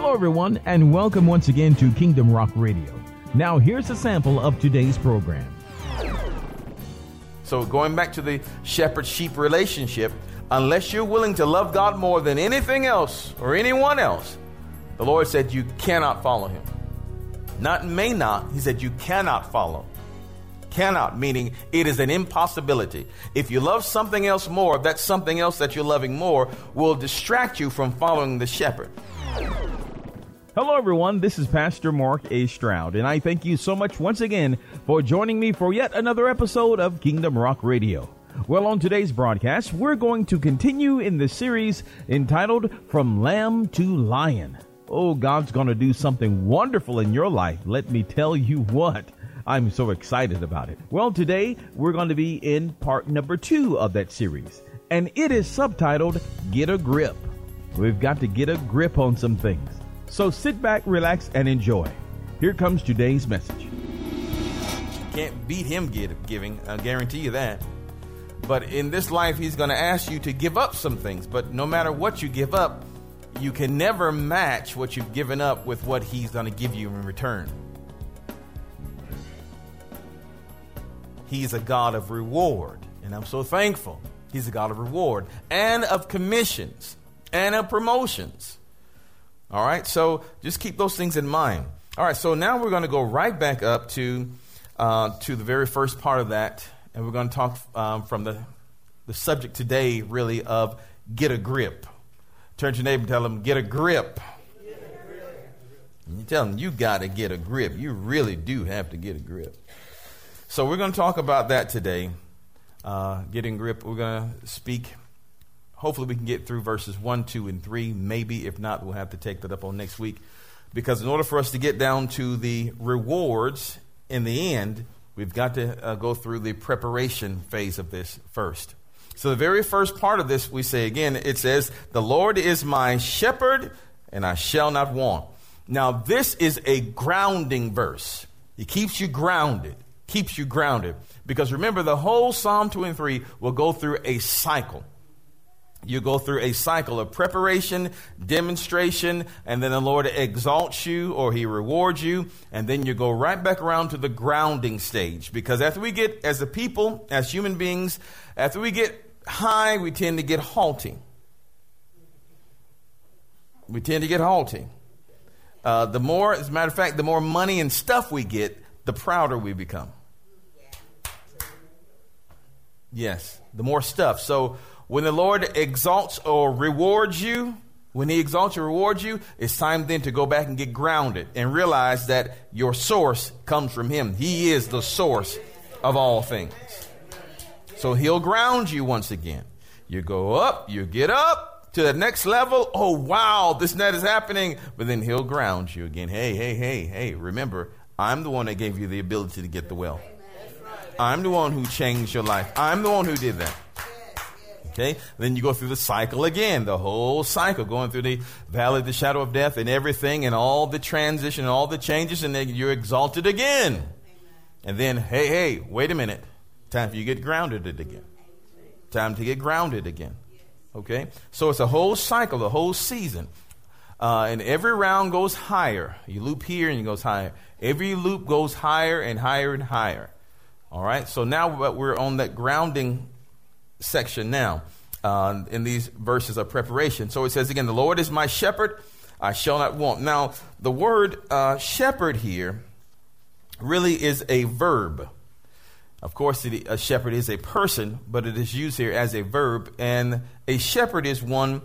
Hello, everyone, and welcome once again to Kingdom Rock Radio. Now, here's a sample of today's program. So, going back to the shepherd sheep relationship, unless you're willing to love God more than anything else or anyone else, the Lord said you cannot follow him. Not may not, he said you cannot follow. Cannot, meaning it is an impossibility. If you love something else more, that something else that you're loving more will distract you from following the shepherd. Hello, everyone. This is Pastor Mark A. Stroud, and I thank you so much once again for joining me for yet another episode of Kingdom Rock Radio. Well, on today's broadcast, we're going to continue in the series entitled From Lamb to Lion. Oh, God's going to do something wonderful in your life. Let me tell you what. I'm so excited about it. Well, today we're going to be in part number two of that series, and it is subtitled Get a Grip. We've got to get a grip on some things. So sit back, relax, and enjoy. Here comes today's message. Can't beat him giving, I guarantee you that. But in this life, he's going to ask you to give up some things. But no matter what you give up, you can never match what you've given up with what he's going to give you in return. He's a God of reward, and I'm so thankful. He's a God of reward and of commissions and of promotions. All right, so just keep those things in mind. All right, so now we're going to go right back up to uh, to the very first part of that, and we're going to talk um, from the the subject today, really, of get a grip. Turn to your neighbor and tell them, get a grip. You tell them you got to get a grip. You really do have to get a grip. So we're going to talk about that today. Uh, getting grip. We're going to speak hopefully we can get through verses 1, 2, and 3. Maybe, if not, we'll have to take that up on next week. Because in order for us to get down to the rewards in the end, we've got to uh, go through the preparation phase of this first. So, the very first part of this, we say again, it says, The Lord is my shepherd, and I shall not want. Now, this is a grounding verse. It keeps you grounded, keeps you grounded. Because remember, the whole Psalm 23 will go through a cycle you go through a cycle of preparation, demonstration, and then the Lord exalts you or He rewards you, and then you go right back around to the grounding stage. Because after we get, as a people, as human beings, after we get high, we tend to get halting. We tend to get halting. Uh, the more, as a matter of fact, the more money and stuff we get, the prouder we become. Yes, the more stuff. So, when the Lord exalts or rewards you, when He exalts or rewards you, it's time then to go back and get grounded and realize that your source comes from Him. He is the source of all things. So He'll ground you once again. You go up, you get up to the next level. Oh, wow, this net is happening. But then He'll ground you again. Hey, hey, hey, hey, remember, I'm the one that gave you the ability to get the wealth. I'm the one who changed your life. I'm the one who did that. Okay? Then you go through the cycle again, the whole cycle, going through the valley of the shadow of death and everything and all the transition and all the changes, and then you're exalted again. Amen. And then, hey, hey, wait a minute. Time for you to get grounded again. Time to get grounded again. Okay? So it's a whole cycle, the whole season. Uh, and every round goes higher. You loop here and it goes higher. Every loop goes higher and higher and higher. All right? So now we're on that grounding section now uh, in these verses of preparation. So it says again, The Lord is my shepherd, I shall not want. Now, the word uh, shepherd here really is a verb. Of course, a shepherd is a person, but it is used here as a verb. And a shepherd is one,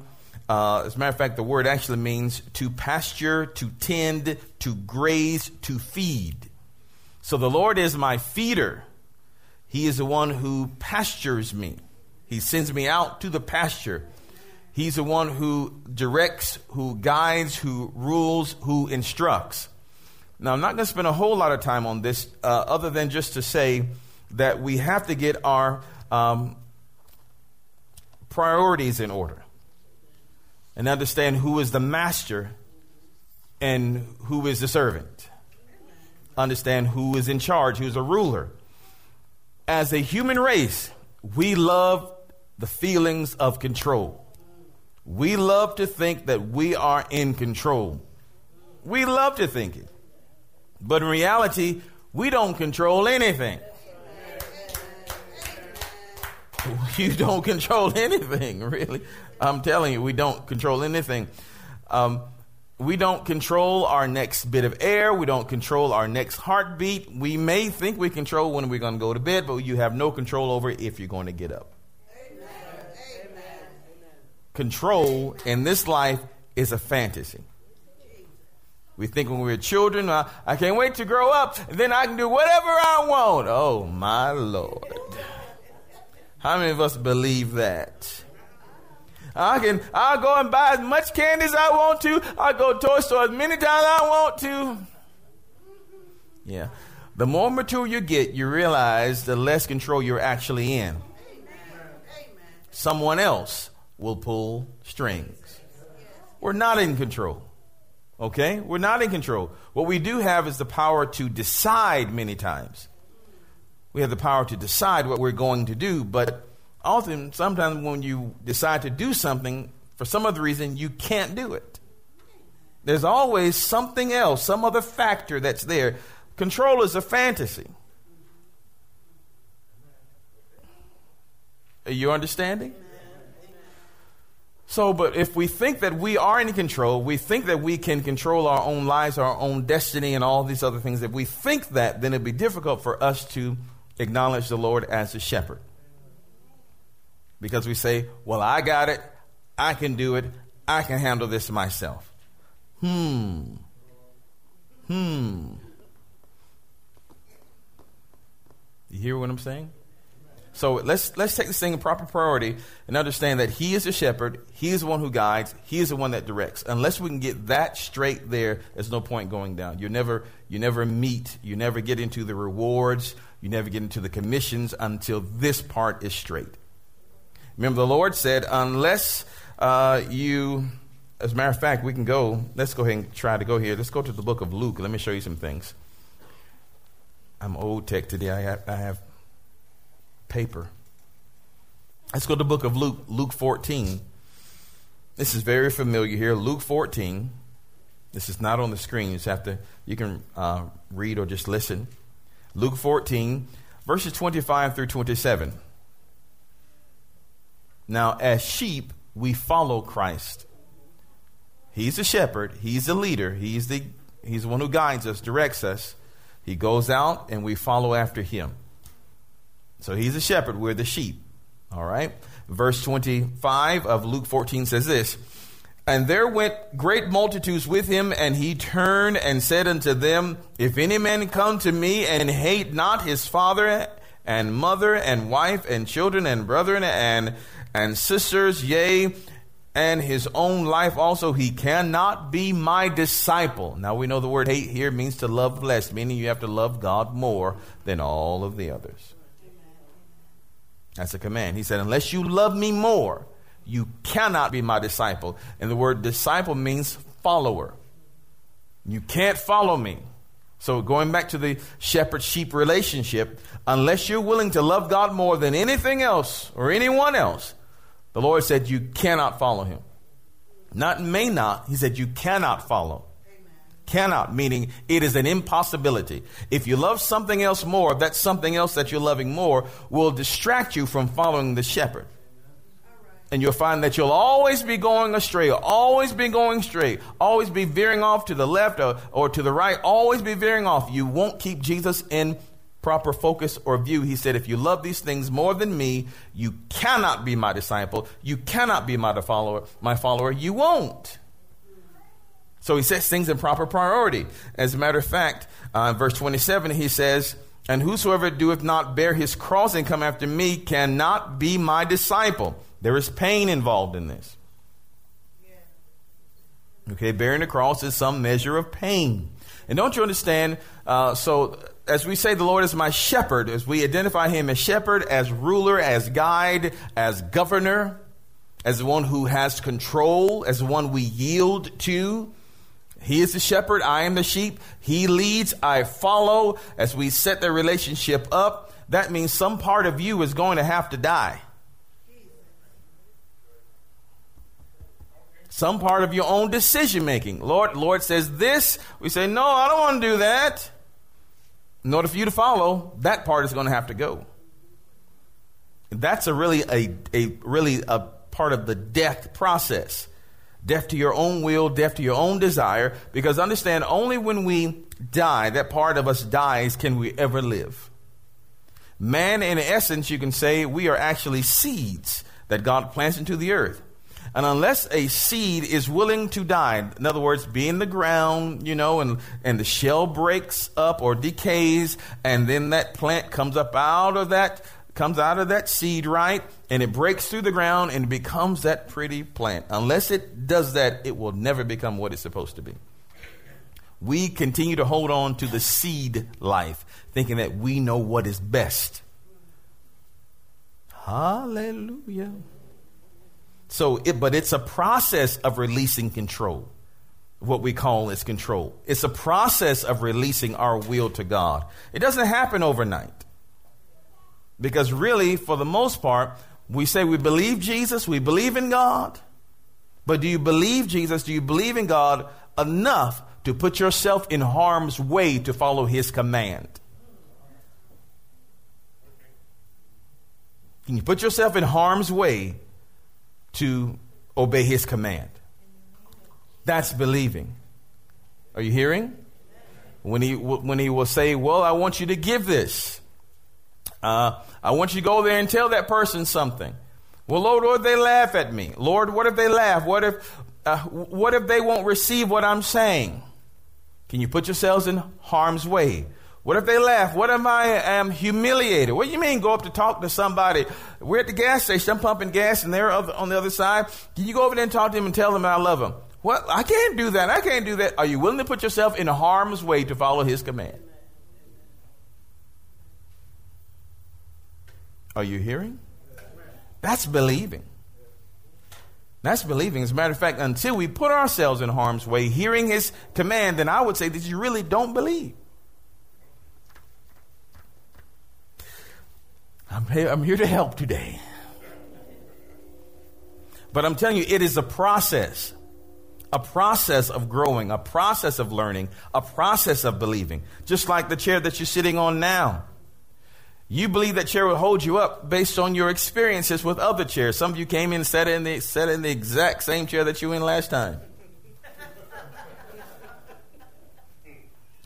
uh, as a matter of fact, the word actually means to pasture, to tend, to graze, to feed. So the Lord is my feeder. He is the one who pastures me. He sends me out to the pasture. He's the one who directs, who guides, who rules, who instructs. Now, I'm not going to spend a whole lot of time on this, uh, other than just to say that we have to get our um, priorities in order and understand who is the master and who is the servant. Understand who is in charge, who's a ruler. As a human race, we love the feelings of control. We love to think that we are in control. We love to think it. But in reality, we don't control anything. You don't control anything, really. I'm telling you, we don't control anything. Um, we don't control our next bit of air. We don't control our next heartbeat. We may think we control when we're going to go to bed, but you have no control over if you're going to get up. Control in this life is a fantasy. We think when we're children, uh, I can't wait to grow up, then I can do whatever I want. Oh, my Lord. How many of us believe that? I can, I'll go and buy as much candy as I want to. I'll go to toy store as many times I want to. Yeah. The more mature you get, you realize the less control you're actually in. Someone else will pull strings. We're not in control. Okay? We're not in control. What we do have is the power to decide many times. We have the power to decide what we're going to do, but often, sometimes when you decide to do something, for some other reason, you can't do it. There's always something else, some other factor that's there. Control is a fantasy. Are you understanding? So, but if we think that we are in control, we think that we can control our own lives, our own destiny, and all these other things, if we think that, then it'd be difficult for us to acknowledge the Lord as a shepherd. Because we say, well, I got it, I can do it, I can handle this myself. Hmm. Hmm. You hear what I'm saying? So let's let's take this thing in proper priority and understand that He is the shepherd. He is the one who guides. He is the one that directs. Unless we can get that straight, there, there's no point going down. You never you never meet. You never get into the rewards. You never get into the commissions until this part is straight. Remember, the Lord said, unless uh, you, as a matter of fact, we can go. Let's go ahead and try to go here. Let's go to the book of Luke. Let me show you some things. I'm old tech today. I have, I have paper. Let's go to the book of Luke, Luke 14. This is very familiar here. Luke 14. This is not on the screen. You just have to, you can uh, read or just listen. Luke 14, verses 25 through 27. Now, as sheep, we follow Christ. He's the shepherd, he's the leader, he's the, he's the one who guides us, directs us. He goes out, and we follow after him. So he's a shepherd, we're the sheep. All right? Verse 25 of Luke 14 says this And there went great multitudes with him, and he turned and said unto them, If any man come to me and hate not his father and mother and wife and children and brethren and, and sisters, yea, and his own life also, he cannot be my disciple. Now we know the word hate here means to love less, meaning you have to love God more than all of the others. That's a command. He said, Unless you love me more, you cannot be my disciple. And the word disciple means follower. You can't follow me. So, going back to the shepherd sheep relationship, unless you're willing to love God more than anything else or anyone else, the Lord said you cannot follow him. Not may not, he said you cannot follow. Cannot, meaning it is an impossibility. If you love something else more, that something else that you're loving more will distract you from following the shepherd. And you'll find that you'll always be going astray, always be going straight, always be veering off to the left or, or to the right, always be veering off. You won't keep Jesus in proper focus or view. He said, if you love these things more than me, you cannot be my disciple. You cannot be my follower, my follower. You won't. So he sets things in proper priority. As a matter of fact, uh, verse 27, he says, And whosoever doeth not bear his cross and come after me cannot be my disciple. There is pain involved in this. Okay, bearing the cross is some measure of pain. And don't you understand? Uh, so, as we say, the Lord is my shepherd, as we identify him as shepherd, as ruler, as guide, as governor, as the one who has control, as the one we yield to, he is the shepherd, I am the sheep. He leads, I follow. As we set the relationship up, that means some part of you is going to have to die. some part of your own decision making. Lord, Lord says this. We say, no, I don't want to do that. In order for you to follow, that part is going to have to go. That's a really a, a really a part of the death process. Death to your own will, death to your own desire. Because understand, only when we die, that part of us dies, can we ever live. Man, in essence, you can say we are actually seeds that God plants into the earth. And unless a seed is willing to die, in other words, be in the ground, you know, and, and the shell breaks up or decays, and then that plant comes up out of that, comes out of that seed, right? And it breaks through the ground and becomes that pretty plant. Unless it does that, it will never become what it's supposed to be. We continue to hold on to the seed life, thinking that we know what is best. Hallelujah. So, it, but it's a process of releasing control. What we call is control. It's a process of releasing our will to God. It doesn't happen overnight. Because really, for the most part, we say we believe Jesus, we believe in God. But do you believe Jesus? Do you believe in God enough to put yourself in harm's way to follow his command? Can you put yourself in harm's way to obey his command. That's believing. Are you hearing? When he, when he will say, Well, I want you to give this. Uh, I want you to go there and tell that person something. Well, Lord, what if they laugh at me? Lord, what if they laugh? What if, uh, what if they won't receive what I'm saying? Can you put yourselves in harm's way? What if they laugh? What if I am humiliated? What do you mean go up to talk to somebody? We're at the gas station, I'm pumping gas, and they're on the other side. Can you go over there and talk to them and tell them I love them? What? I can't do that. I can't do that. Are you willing to put yourself in harm's way to follow his command? Are you hearing? That's believing. That's believing. As a matter of fact, until we put ourselves in harm's way, hearing his command, then I would say that you really don't believe. I'm here, I'm here to help today. But I'm telling you, it is a process. A process of growing, a process of learning, a process of believing. Just like the chair that you're sitting on now. You believe that chair will hold you up based on your experiences with other chairs. Some of you came in and sat in the, sat in the exact same chair that you were in last time.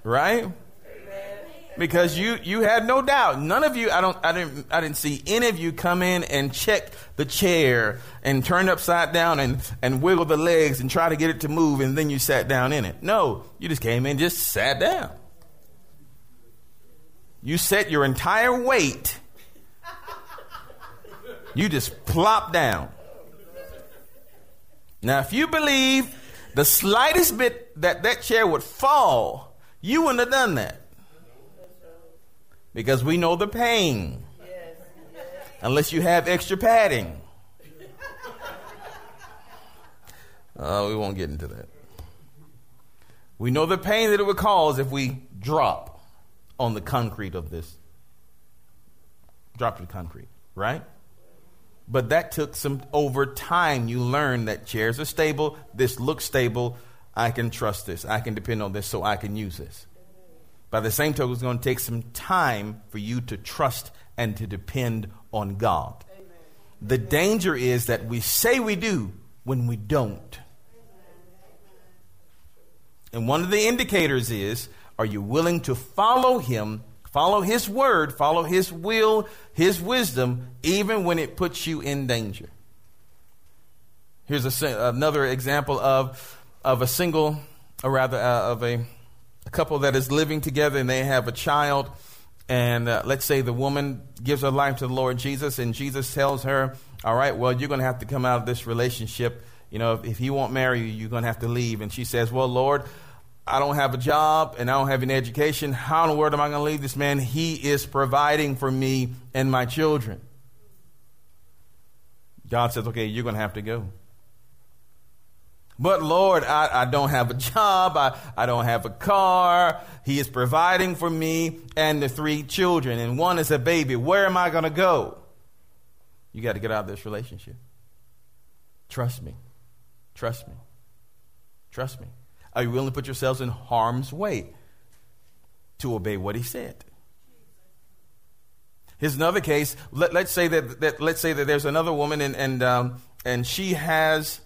Right? because you you had no doubt. None of you, I don't, I didn't, I didn't see any of you come in and check the chair and turn upside down and and wiggle the legs and try to get it to move, and then you sat down in it. No, you just came in, just sat down. You set your entire weight. You just plop down. Now, if you believe the slightest bit that that chair would fall, you wouldn't have done that because we know the pain. Unless you have extra padding. Oh, we won't get into that. We know the pain that it would cause if we drop on the concrete of this. Drop to the concrete, right? But that took some over time. You learn that chairs are stable. This looks stable. I can trust this. I can depend on this so I can use this. By the same token, it's going to take some time for you to trust and to depend on God. Amen. The danger is that we say we do when we don't. And one of the indicators is are you willing to follow Him, follow His word, follow His will, His wisdom, even when it puts you in danger? Here's a, another example of, of a single, or rather, uh, of a a couple that is living together and they have a child, and uh, let's say the woman gives her life to the Lord Jesus, and Jesus tells her, All right, well, you're going to have to come out of this relationship. You know, if, if he won't marry you, you're going to have to leave. And she says, Well, Lord, I don't have a job and I don't have an education. How in the world am I going to leave this man? He is providing for me and my children. God says, Okay, you're going to have to go. But Lord, I, I don't have a job. I, I don't have a car. He is providing for me and the three children, and one is a baby. Where am I going to go? You got to get out of this relationship. Trust me. Trust me. Trust me. Are you willing to put yourselves in harm's way to obey what he said? Here's another case. Let, us say that, that, let's say that there's another woman and and um, and she has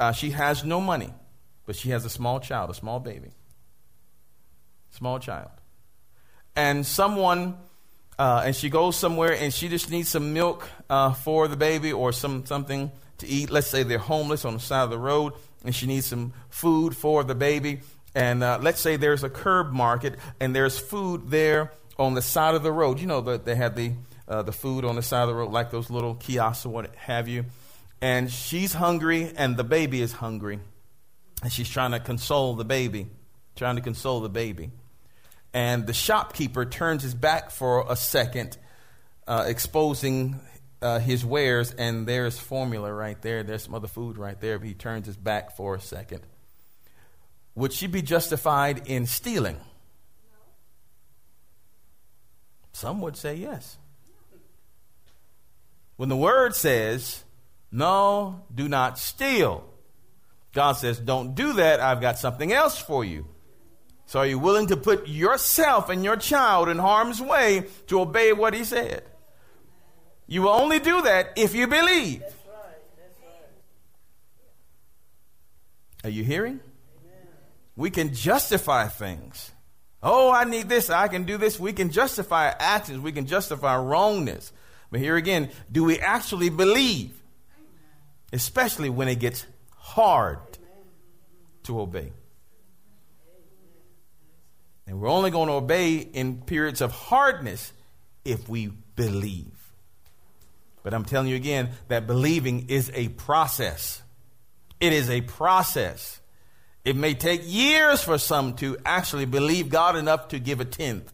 uh, she has no money, but she has a small child, a small baby, small child, and someone. Uh, and she goes somewhere and she just needs some milk uh, for the baby or some something to eat. Let's say they're homeless on the side of the road and she needs some food for the baby. And uh, let's say there's a curb market and there's food there on the side of the road. You know they have the uh, the food on the side of the road, like those little kiosks or what have you. And she's hungry, and the baby is hungry, and she's trying to console the baby, trying to console the baby. And the shopkeeper turns his back for a second, uh, exposing uh, his wares, and there's formula right there. There's some other food right there. But he turns his back for a second. Would she be justified in stealing? Some would say yes. When the word says, no, do not steal, God says, don't do that. I've got something else for you. So are you willing to put yourself and your child in harm's way to obey what he said? You will only do that if you believe. That's right. That's right. Are you hearing? Amen. We can justify things. Oh, I need this. I can do this. We can justify actions. We can justify wrongness. But here again, do we actually believe? Especially when it gets hard to obey. And we're only going to obey in periods of hardness if we believe. But I'm telling you again that believing is a process. It is a process. It may take years for some to actually believe God enough to give a tenth.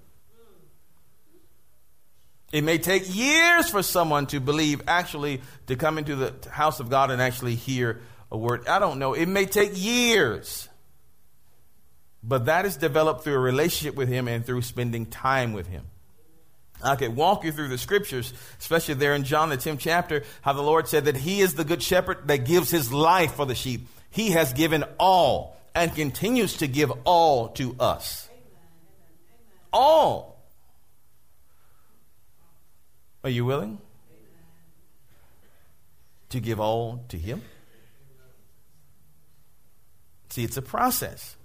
It may take years for someone to believe, actually, to come into the house of God and actually hear a word. I don't know. It may take years. But that is developed through a relationship with Him and through spending time with Him. I could walk you through the scriptures, especially there in John, the 10th chapter, how the Lord said that He is the good shepherd that gives His life for the sheep. He has given all and continues to give all to us. All. Are you willing to give all to Him? See, it's a process.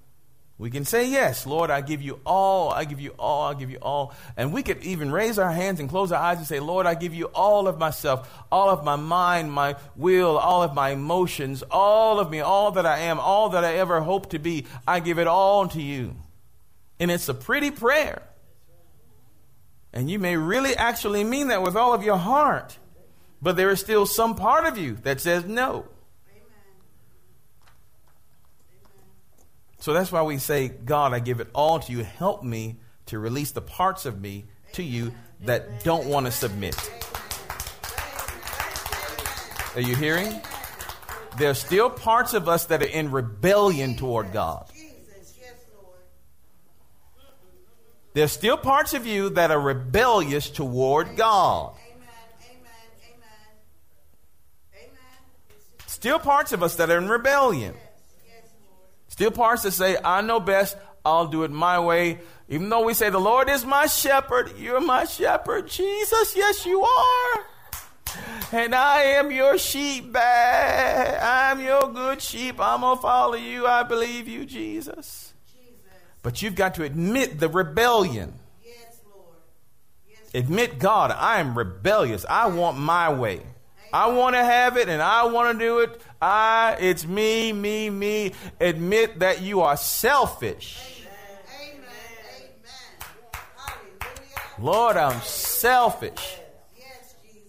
We can say, Yes, Lord, I give you all, I give you all, I give you all. And we could even raise our hands and close our eyes and say, Lord, I give you all of myself, all of my mind, my will, all of my emotions, all of me, all that I am, all that I ever hope to be. I give it all to you. And it's a pretty prayer. And you may really actually mean that with all of your heart. But there is still some part of you that says no. So that's why we say, God, I give it all to you. Help me to release the parts of me to you that don't want to submit. Are you hearing? There's still parts of us that are in rebellion toward God. There's still parts of you that are rebellious toward God. Still parts of us that are in rebellion. Still parts that say, I know best, I'll do it my way. Even though we say, The Lord is my shepherd, you're my shepherd. Jesus, yes, you are. And I am your sheep, I'm your good sheep. I'm going to follow you. I believe you, Jesus. Jesus. But you've got to admit the rebellion. Yes, Lord. Yes, admit, God, I am rebellious. I want my way. I want to have it and I want to do it. I, it's me, me, me. Admit that you are selfish. Lord, I'm selfish.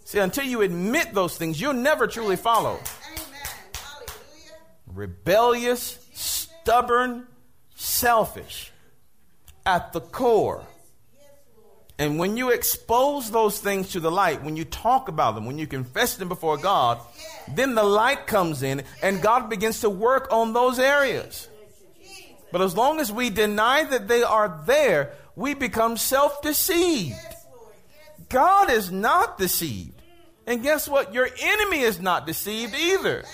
See, until you admit those things, you'll never truly follow. Rebellious, stubborn, selfish at the core. And when you expose those things to the light, when you talk about them, when you confess them before God, then the light comes in and God begins to work on those areas. But as long as we deny that they are there, we become self deceived. God is not deceived. And guess what? Your enemy is not deceived either.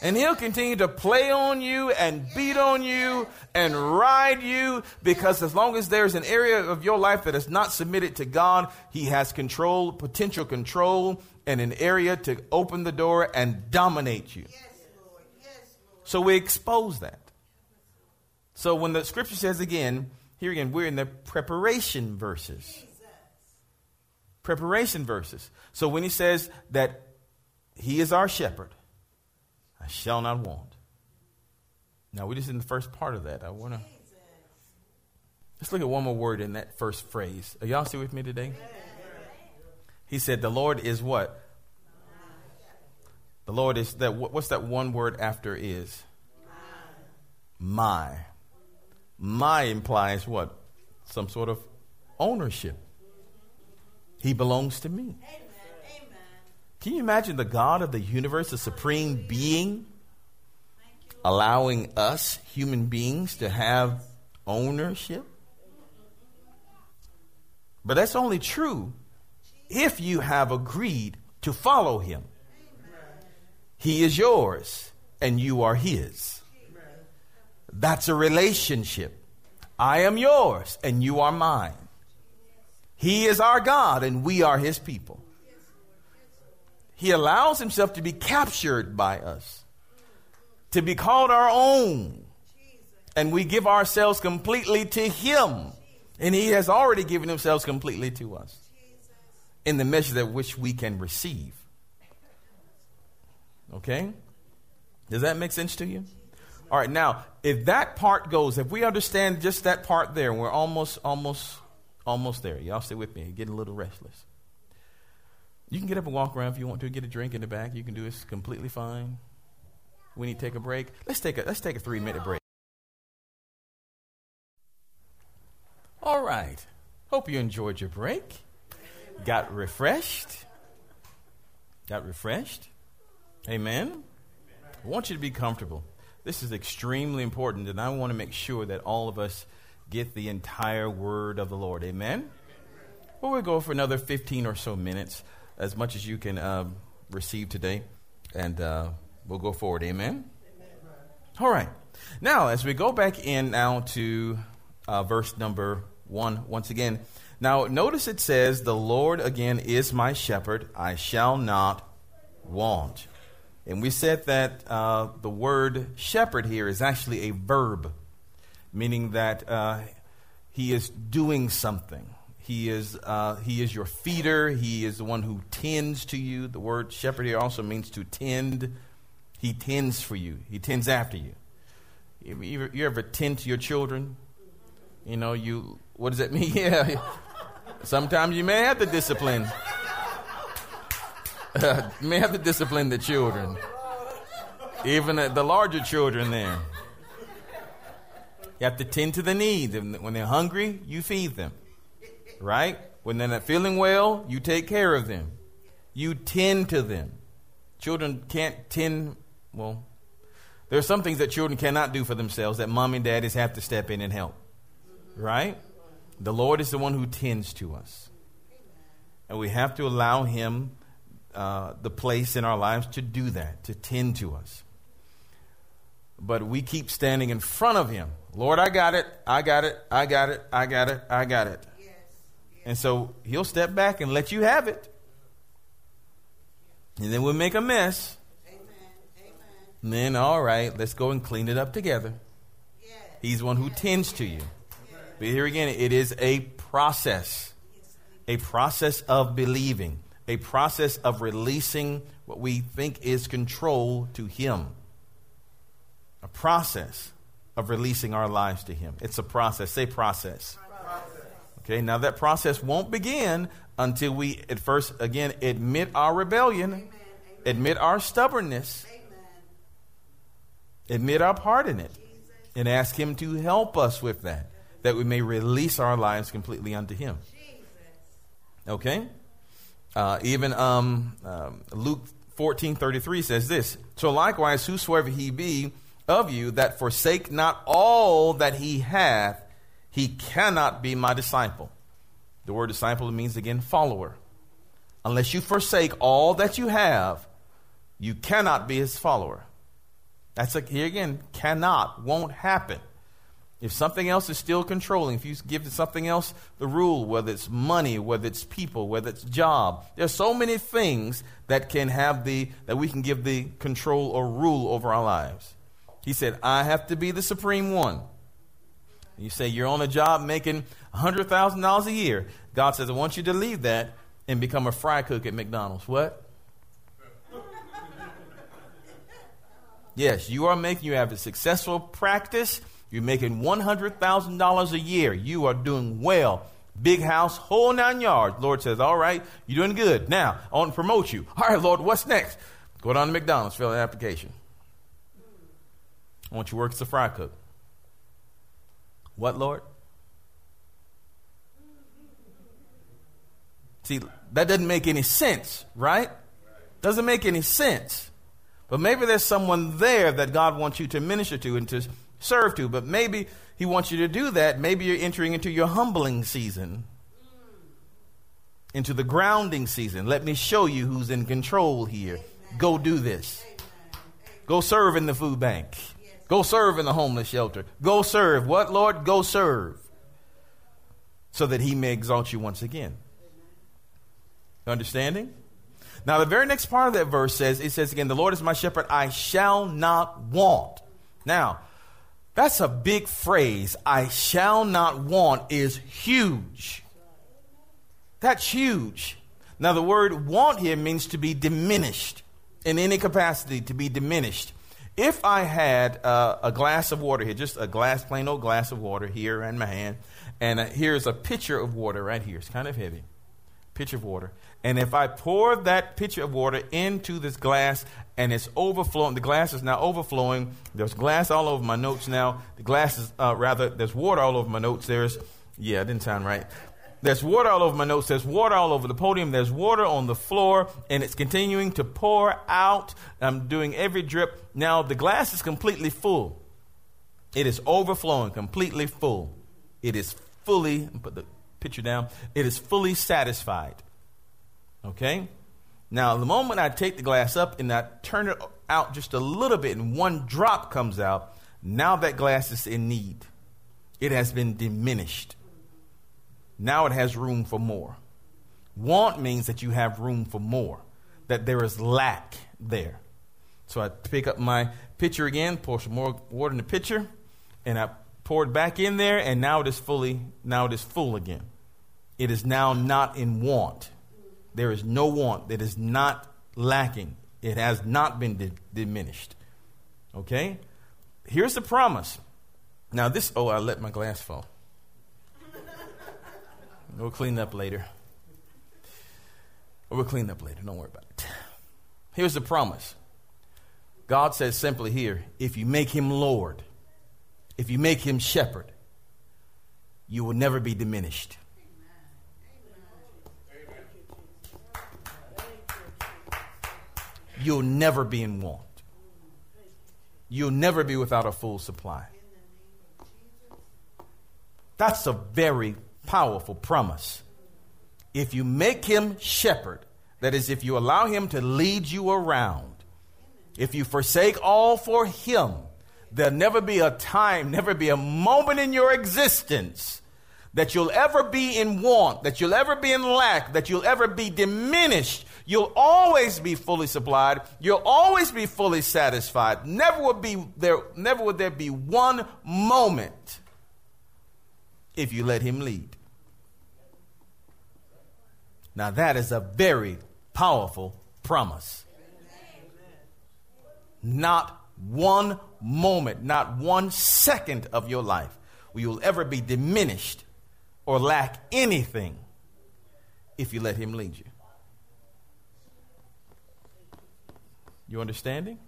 And he'll continue to play on you and beat on you and ride you because as long as there's an area of your life that is not submitted to God, he has control, potential control, and an area to open the door and dominate you. So we expose that. So when the scripture says again, here again, we're in the preparation verses. Preparation verses. So when he says that he is our shepherd, I shall not want. Now, we're just in the first part of that. I want to. Let's look at one more word in that first phrase. Are y'all still with me today? He said, The Lord is what? The Lord is that. What's that one word after is? My. My implies what? Some sort of ownership. He belongs to me. Can you imagine the God of the universe, the supreme being, allowing us, human beings, to have ownership? But that's only true if you have agreed to follow him. He is yours and you are his. That's a relationship. I am yours and you are mine. He is our God and we are his people. He allows himself to be captured by us, to be called our own. And we give ourselves completely to him. And he has already given himself completely to us in the measure that which we can receive. Okay? Does that make sense to you? All right, now, if that part goes, if we understand just that part there, we're almost, almost, almost there. Y'all stay with me. Getting a little restless. You can get up and walk around if you want to. Get a drink in the back. You can do this completely fine. We need to take a break. Let's take a let's take a three minute break. All right. Hope you enjoyed your break. Got refreshed. Got refreshed. Amen. I want you to be comfortable. This is extremely important, and I want to make sure that all of us get the entire word of the Lord. Amen. Well, we'll go for another 15 or so minutes as much as you can uh, receive today, and uh, we'll go forward. Amen? Amen? All right. Now, as we go back in now to uh, verse number one, once again. Now, notice it says, The Lord again is my shepherd, I shall not want. And we said that uh, the word shepherd here is actually a verb, meaning that uh, he is doing something. He is, uh, he is your feeder. He is the one who tends to you. The word shepherd here also means to tend. He tends for you, he tends after you. You, you ever tend to your children? You know, you, what does that mean? Yeah. Sometimes you may have to discipline. Uh, may have to discipline the children. Even the larger children there. You have to tend to the needs. When they're hungry, you feed them right? When they're not feeling well, you take care of them. You tend to them. Children can't tend, well, there are some things that children cannot do for themselves that mom and daddies have to step in and help, right? The Lord is the one who tends to us. And we have to allow Him uh, the place in our lives to do that, to tend to us. But we keep standing in front of Him. Lord, I got it, I got it, I got it, I got it, I got it. And so he'll step back and let you have it. And then we'll make a mess. Amen. Amen. And then, all right, let's go and clean it up together. Yes. He's one who tends to you. Yes. But here again, it is a process a process of believing, a process of releasing what we think is control to Him. A process of releasing our lives to Him. It's a process. Say process. Okay, now that process won't begin until we at first again admit our rebellion, Amen. admit our stubbornness, Amen. admit our part in it, Jesus. and ask Him to help us with that, that we may release our lives completely unto Him. Jesus. Okay? Uh, even um, um, Luke fourteen thirty three says this So likewise, whosoever he be of you that forsake not all that he hath, he cannot be my disciple. The word disciple means again follower. Unless you forsake all that you have, you cannot be his follower. That's like, here again, cannot, won't happen. If something else is still controlling, if you give to something else the rule, whether it's money, whether it's people, whether it's job, there's so many things that can have the that we can give the control or rule over our lives. He said, I have to be the supreme one. You say you're on a job making $100,000 a year. God says, I want you to leave that and become a fry cook at McDonald's. What? yes, you are making, you have a successful practice you're making $100,000 a year. You are doing well. Big house, whole nine yards. Lord says, All right, you're doing good. Now, I want to promote you. All right, Lord, what's next? Go down to McDonald's, fill an application. I want you to work as a fry cook. What, Lord? See, that doesn't make any sense, right? Doesn't make any sense. But maybe there's someone there that God wants you to minister to and to serve to. But maybe he wants you to do that. Maybe you're entering into your humbling season, into the grounding season. Let me show you who's in control here. Go do this. Go serve in the food bank. Go serve in the homeless shelter. Go serve. What, Lord? Go serve. So that he may exalt you once again. Understanding? Now, the very next part of that verse says, it says again, The Lord is my shepherd, I shall not want. Now, that's a big phrase. I shall not want is huge. That's huge. Now, the word want here means to be diminished in any capacity, to be diminished. If I had uh, a glass of water here, just a glass, plain old glass of water here in my hand, and uh, here's a pitcher of water right here. It's kind of heavy. Pitcher of water. And if I pour that pitcher of water into this glass and it's overflowing, the glass is now overflowing. There's glass all over my notes now. The glass is, uh, rather, there's water all over my notes. There's, yeah, it didn't sound right. There's water all over my notes. There's water all over the podium. There's water on the floor, and it's continuing to pour out. I'm doing every drip. Now, the glass is completely full. It is overflowing, completely full. It is fully, put the picture down, it is fully satisfied. Okay? Now, the moment I take the glass up and I turn it out just a little bit and one drop comes out, now that glass is in need. It has been diminished. Now it has room for more. Want means that you have room for more, that there is lack there. So I pick up my pitcher again, pour some more water in the pitcher, and I pour it back in there, and now it is fully, now it is full again. It is now not in want. There is no want that is not lacking. It has not been di- diminished. Okay? Here's the promise. Now, this, oh, I let my glass fall. We'll clean up later. We'll clean up later. Don't worry about it. Here's the promise God says simply here if you make him Lord, if you make him shepherd, you will never be diminished. you'll never be in want. You'll never be without a full supply. That's a very powerful promise. If you make him shepherd, that is, if you allow him to lead you around, if you forsake all for him, there'll never be a time, never be a moment in your existence that you'll ever be in want, that you'll ever be in lack, that you'll ever be diminished You'll always be fully supplied. You'll always be fully satisfied. Never would be there never would there be one moment if you let him lead. Now that is a very powerful promise. Not one moment, not one second of your life will you ever be diminished or lack anything if you let him lead you. You understanding?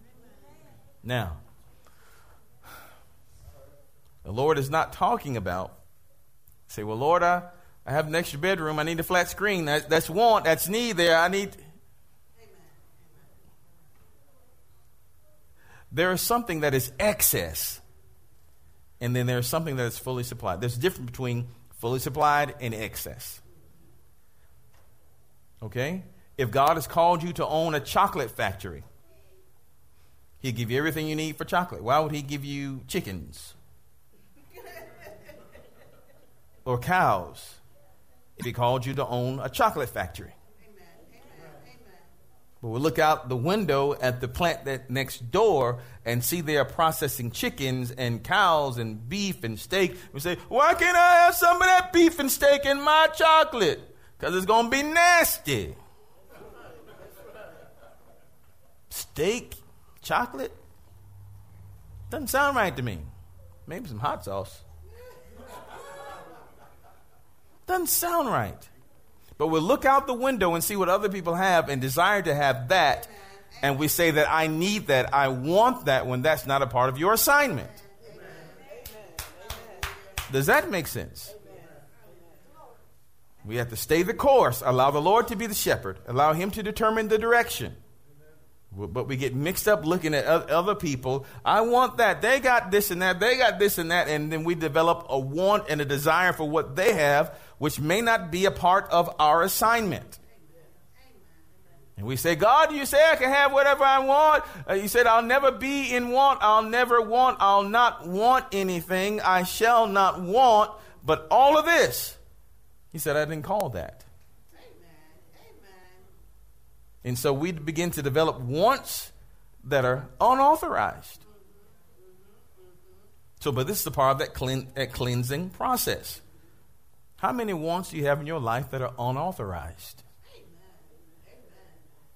Now, the Lord is not talking about, say, well, Lord, I, I have an extra bedroom. I need a flat screen. That, that's want. That's need there. I need. There is something that is excess, and then there's something that is fully supplied. There's a difference between fully supplied and excess. Okay? If God has called you to own a chocolate factory, He'd give you everything you need for chocolate. Why would he give you chickens? or cows if he called you to own a chocolate factory? But we look out the window at the plant that next door and see they are processing chickens and cows and beef and steak. We say, why can't I have some of that beef and steak in my chocolate? Because it's going to be nasty. Steak, chocolate? Doesn't sound right to me. Maybe some hot sauce. Doesn't sound right. But we look out the window and see what other people have and desire to have that. And we say that I need that, I want that when that's not a part of your assignment. Does that make sense? We have to stay the course, allow the Lord to be the shepherd, allow Him to determine the direction. But we get mixed up looking at other people. I want that. They got this and that. They got this and that. And then we develop a want and a desire for what they have, which may not be a part of our assignment. And we say, God, you say I can have whatever I want. Uh, you said, I'll never be in want. I'll never want. I'll not want anything. I shall not want. But all of this, he said, I didn't call that. And so we begin to develop wants that are unauthorized. So, but this is the part of that, clean, that cleansing process. How many wants do you have in your life that are unauthorized?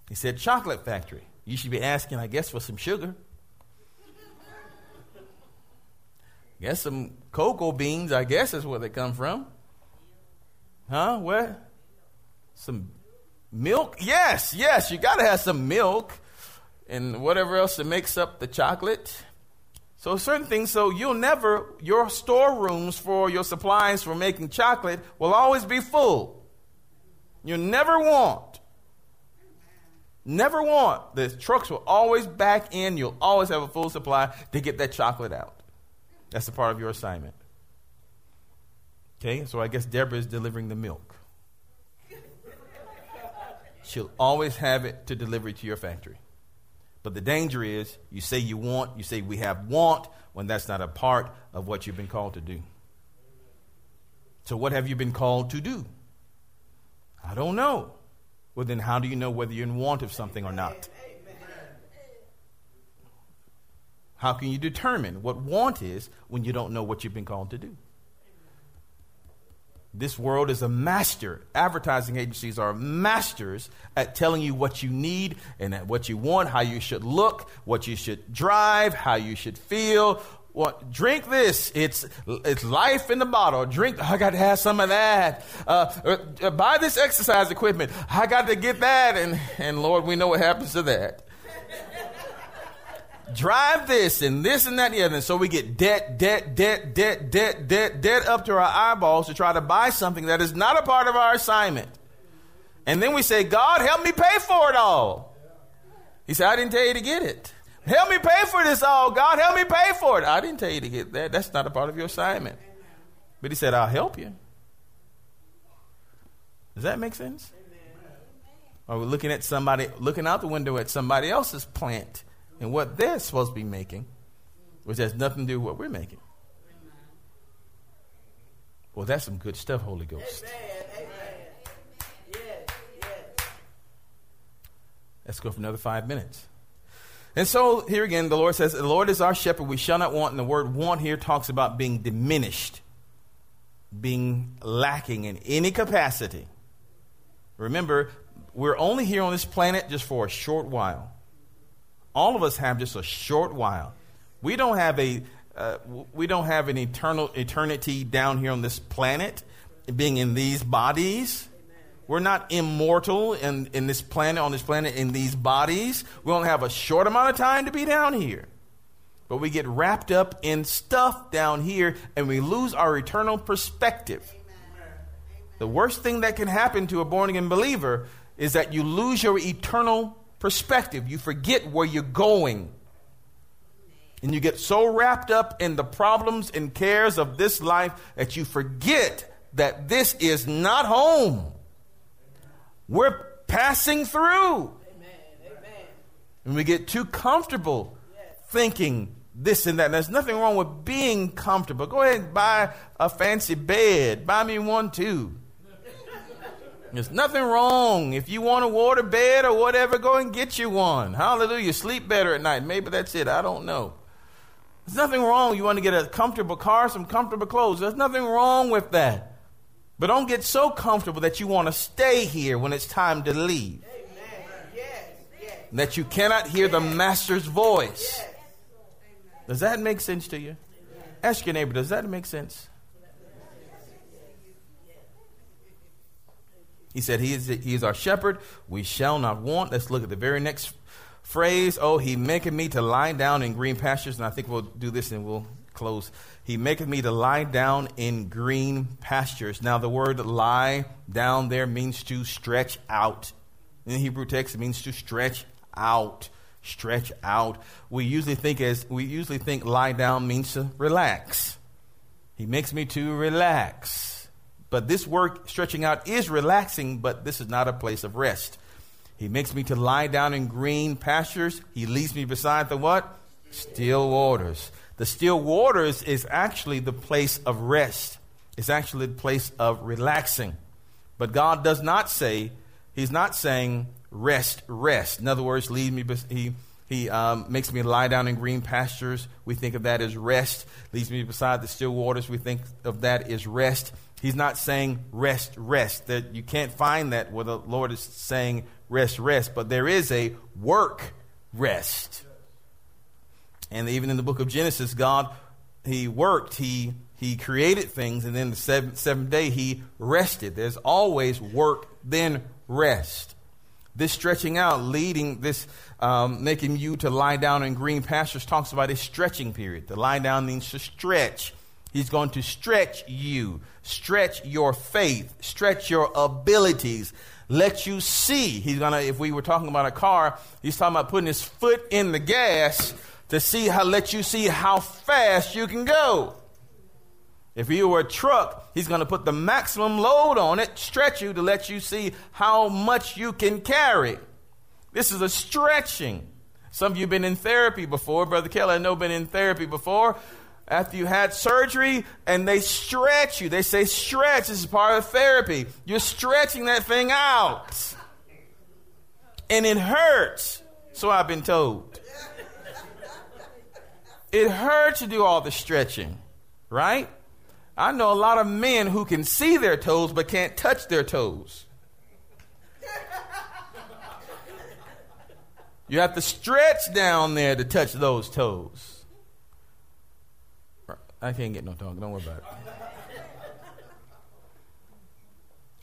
He said, chocolate factory. You should be asking, I guess, for some sugar. Guess some cocoa beans, I guess is where they come from. Huh? Where? Some Milk? Yes, yes, you got to have some milk and whatever else that makes up the chocolate. So certain things, so you'll never, your storerooms for your supplies for making chocolate will always be full. You never want. Never want. The trucks will always back in. You'll always have a full supply to get that chocolate out. That's a part of your assignment. Okay, so I guess Deborah is delivering the milk. She'll always have it to deliver it to your factory. But the danger is you say you want, you say we have want, when that's not a part of what you've been called to do. So, what have you been called to do? I don't know. Well, then, how do you know whether you're in want of something or not? How can you determine what want is when you don't know what you've been called to do? This world is a master. Advertising agencies are masters at telling you what you need and what you want, how you should look, what you should drive, how you should feel. What, drink this. It's, it's life in the bottle. Drink. I got to have some of that. Uh, uh, buy this exercise equipment. I got to get that. And, and Lord, we know what happens to that drive this and this and that and the other. And so we get debt, debt, debt, debt, debt, debt, debt up to our eyeballs to try to buy something that is not a part of our assignment. And then we say, God, help me pay for it all. He said, I didn't tell you to get it. Help me pay for this all. God, help me pay for it. I didn't tell you to get that. That's not a part of your assignment. But he said, I'll help you. Does that make sense? Are we looking at somebody, looking out the window at somebody else's plant and what they're supposed to be making, which has nothing to do with what we're making. Well, that's some good stuff, Holy Ghost. Amen. Yes, yes. Let's go for another five minutes. And so here again, the Lord says, The Lord is our shepherd, we shall not want. And the word want here talks about being diminished, being lacking in any capacity. Remember, we're only here on this planet just for a short while all of us have just a short while. We don't have a uh, we don't have an eternal eternity down here on this planet, being in these bodies. We're not immortal in, in this planet, on this planet, in these bodies. We only have a short amount of time to be down here. But we get wrapped up in stuff down here and we lose our eternal perspective. The worst thing that can happen to a born again believer is that you lose your eternal perspective. You forget where you're going. And you get so wrapped up in the problems and cares of this life that you forget that this is not home. We're passing through. And we get too comfortable thinking this and that. And there's nothing wrong with being comfortable. Go ahead and buy a fancy bed. Buy me one too. There's nothing wrong. If you want a water bed or whatever, go and get you one. Hallelujah. Sleep better at night. Maybe that's it. I don't know. There's nothing wrong. You want to get a comfortable car, some comfortable clothes. There's nothing wrong with that. But don't get so comfortable that you want to stay here when it's time to leave. Yes, yes. That you cannot hear the master's voice. Yes. Does that make sense to you? Ask your neighbor, does that make sense? He said, he is, he is our shepherd. We shall not want. Let's look at the very next phrase. Oh, he maketh me to lie down in green pastures. And I think we'll do this and we'll close. He maketh me to lie down in green pastures. Now, the word lie down there means to stretch out. In the Hebrew text, it means to stretch out. Stretch out. We usually think as we usually think lie down means to relax. He makes me to relax. But this work, stretching out, is relaxing, but this is not a place of rest. He makes me to lie down in green pastures. He leads me beside the what? Still waters. The still waters is actually the place of rest. It's actually the place of relaxing. But God does not say, He's not saying rest, rest. In other words, lead me. He he um, makes me lie down in green pastures. We think of that as rest. Leads me beside the still waters. We think of that as rest. He's not saying rest, rest. That you can't find that where the Lord is saying rest, rest. But there is a work rest. And even in the book of Genesis, God, He worked, He He created things, and then the seventh, seventh day He rested. There's always work, then rest. This stretching out, leading this, um, making you to lie down in green pastures, talks about a stretching period. To lie down means to stretch. He's going to stretch you, stretch your faith, stretch your abilities, let you see. He's going to, if we were talking about a car, he's talking about putting his foot in the gas to see how, let you see how fast you can go. If you were a truck, he's going to put the maximum load on it, stretch you to let you see how much you can carry. This is a stretching. Some of you have been in therapy before. Brother Kelly, I know been in therapy before after you had surgery and they stretch you. They say stretch. This is part of therapy. You're stretching that thing out. And it hurts. So I've been told. It hurts to do all the stretching, right? I know a lot of men who can see their toes but can't touch their toes. You have to stretch down there to touch those toes. I can't get no tongue. Don't worry about it.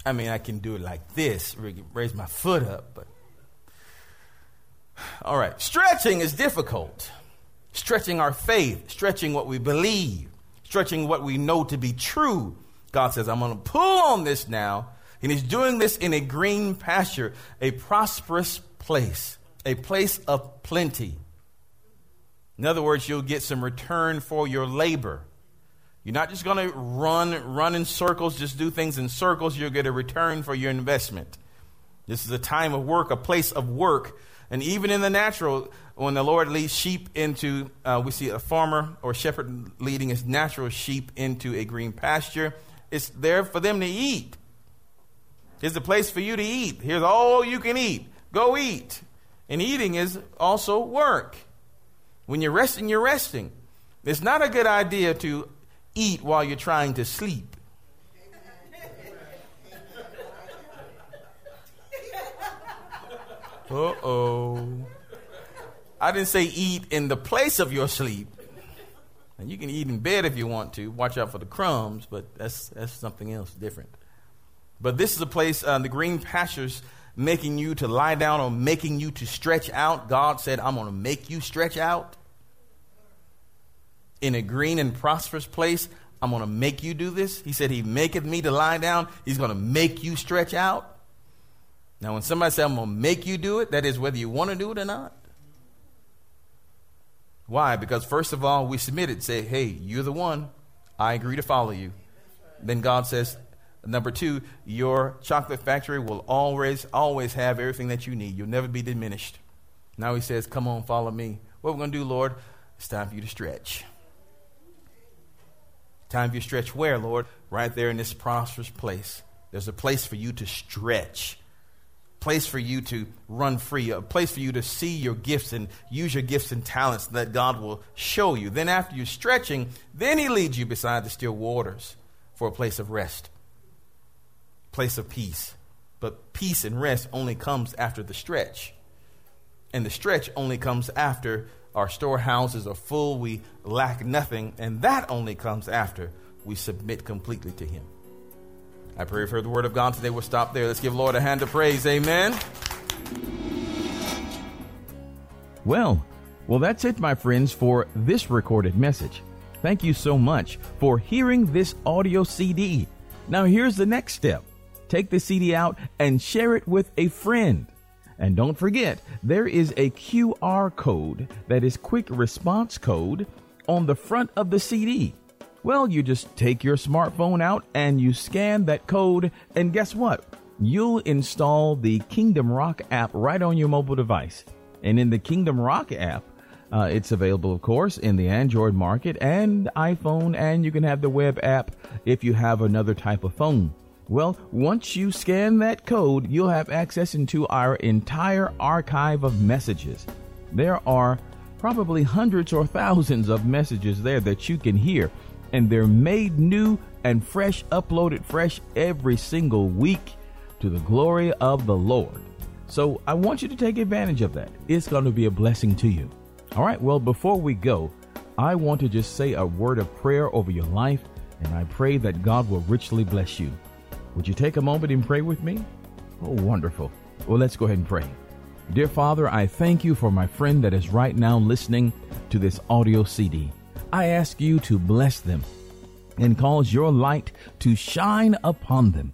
I mean, I can do it like this, raise my foot up, but. All right. Stretching is difficult. Stretching our faith, stretching what we believe, stretching what we know to be true. God says, I'm going to pull on this now. And He's doing this in a green pasture, a prosperous place, a place of plenty. In other words, you'll get some return for your labor. You're not just going to run, run in circles, just do things in circles. You'll get a return for your investment. This is a time of work, a place of work. And even in the natural, when the Lord leads sheep into, uh, we see a farmer or shepherd leading his natural sheep into a green pasture. It's there for them to eat. It's a place for you to eat. Here's all you can eat. Go eat. And eating is also work. When you're resting, you're resting. It's not a good idea to eat while you're trying to sleep. Uh oh. I didn't say eat in the place of your sleep. And you can eat in bed if you want to. Watch out for the crumbs, but that's, that's something else different. But this is a place, uh, the green pastures, making you to lie down or making you to stretch out. God said, I'm going to make you stretch out in a green and prosperous place. I'm going to make you do this. He said, He maketh me to lie down. He's going to make you stretch out. Now, when somebody says, I'm going to make you do it, that is whether you want to do it or not. Why? Because, first of all, we submitted, say, Hey, you're the one. I agree to follow you. Then God says, Number two, your chocolate factory will always, always have everything that you need. You'll never be diminished. Now he says, Come on, follow me. What we're going to do, Lord? It's time for you to stretch. Time you stretch where, Lord? Right there in this prosperous place. There's a place for you to stretch place for you to run free, a place for you to see your gifts and use your gifts and talents that God will show you. Then, after you're stretching, then He leads you beside the still waters for a place of rest, place of peace. But peace and rest only comes after the stretch. And the stretch only comes after our storehouses are full, we lack nothing, and that only comes after we submit completely to Him. I pray for the word of God today. We'll stop there. Let's give Lord a hand of praise. Amen. Well, well, that's it, my friends, for this recorded message. Thank you so much for hearing this audio CD. Now, here's the next step take the CD out and share it with a friend. And don't forget, there is a QR code that is quick response code on the front of the CD. Well, you just take your smartphone out and you scan that code, and guess what? You'll install the Kingdom Rock app right on your mobile device. And in the Kingdom Rock app, uh, it's available, of course, in the Android market and iPhone, and you can have the web app if you have another type of phone. Well, once you scan that code, you'll have access into our entire archive of messages. There are probably hundreds or thousands of messages there that you can hear and they're made new and fresh, uploaded fresh every single week to the glory of the Lord. So I want you to take advantage of that. It's going to be a blessing to you. All right, well, before we go, I want to just say a word of prayer over your life, and I pray that God will richly bless you. Would you take a moment and pray with me? Oh, wonderful. Well, let's go ahead and pray. Dear Father, I thank you for my friend that is right now listening to this audio CD. I ask you to bless them and cause your light to shine upon them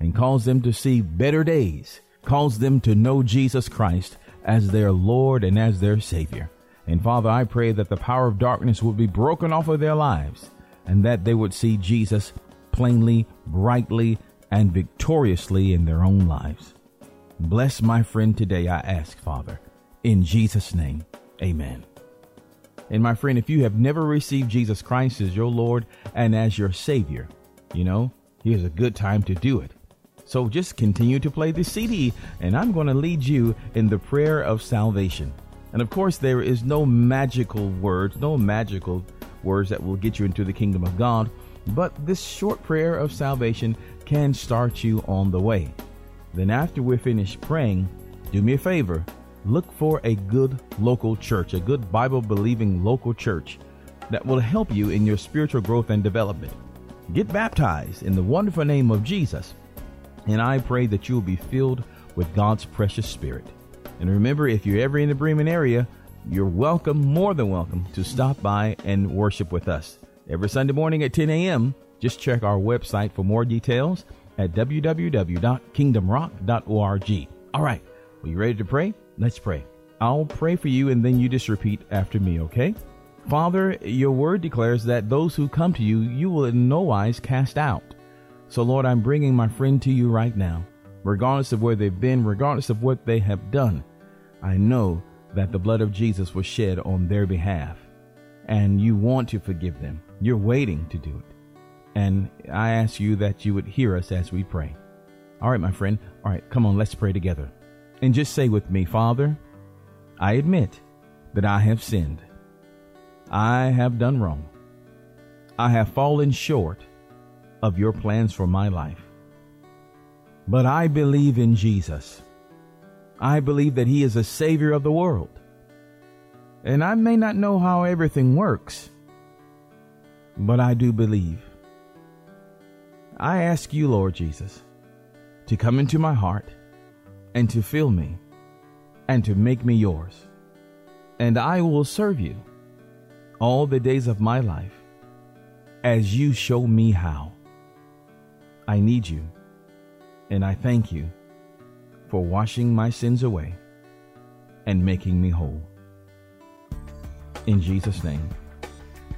and cause them to see better days, cause them to know Jesus Christ as their Lord and as their Savior. And Father, I pray that the power of darkness would be broken off of their lives and that they would see Jesus plainly, brightly, and victoriously in their own lives. Bless my friend today, I ask, Father. In Jesus' name, amen. And my friend, if you have never received Jesus Christ as your Lord and as your Savior, you know, here's a good time to do it. So just continue to play the CD, and I'm going to lead you in the prayer of salvation. And of course, there is no magical words, no magical words that will get you into the kingdom of God, but this short prayer of salvation can start you on the way. Then, after we're finished praying, do me a favor look for a good local church, a good Bible believing local church that will help you in your spiritual growth and development. Get baptized in the wonderful name of Jesus, and I pray that you will be filled with God's precious Spirit. And remember, if you're ever in the Bremen area, you're welcome, more than welcome, to stop by and worship with us. Every Sunday morning at 10 a.m., just check our website for more details at www.kingdomrock.org. All right, are you ready to pray? Let's pray. I'll pray for you and then you just repeat after me, okay? Father, your word declares that those who come to you, you will in no wise cast out. So, Lord, I'm bringing my friend to you right now. Regardless of where they've been, regardless of what they have done, I know that the blood of Jesus was shed on their behalf. And you want to forgive them. You're waiting to do it. And I ask you that you would hear us as we pray. All right, my friend. All right, come on, let's pray together. And just say with me, Father, I admit that I have sinned. I have done wrong. I have fallen short of your plans for my life. But I believe in Jesus. I believe that He is a Savior of the world. And I may not know how everything works, but I do believe. I ask you, Lord Jesus, to come into my heart and to fill me and to make me yours. And I will serve you all the days of my life as you show me how. I need you, and I thank you for washing my sins away and making me whole. In Jesus' name,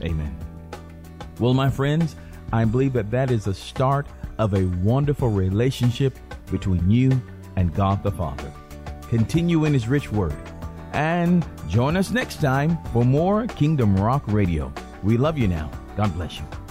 amen. Well, my friends, I believe that that is the start of a wonderful relationship between you and God the Father. Continue in His rich word And join us next time for more Kingdom Rock Radio. We love you now. God bless you.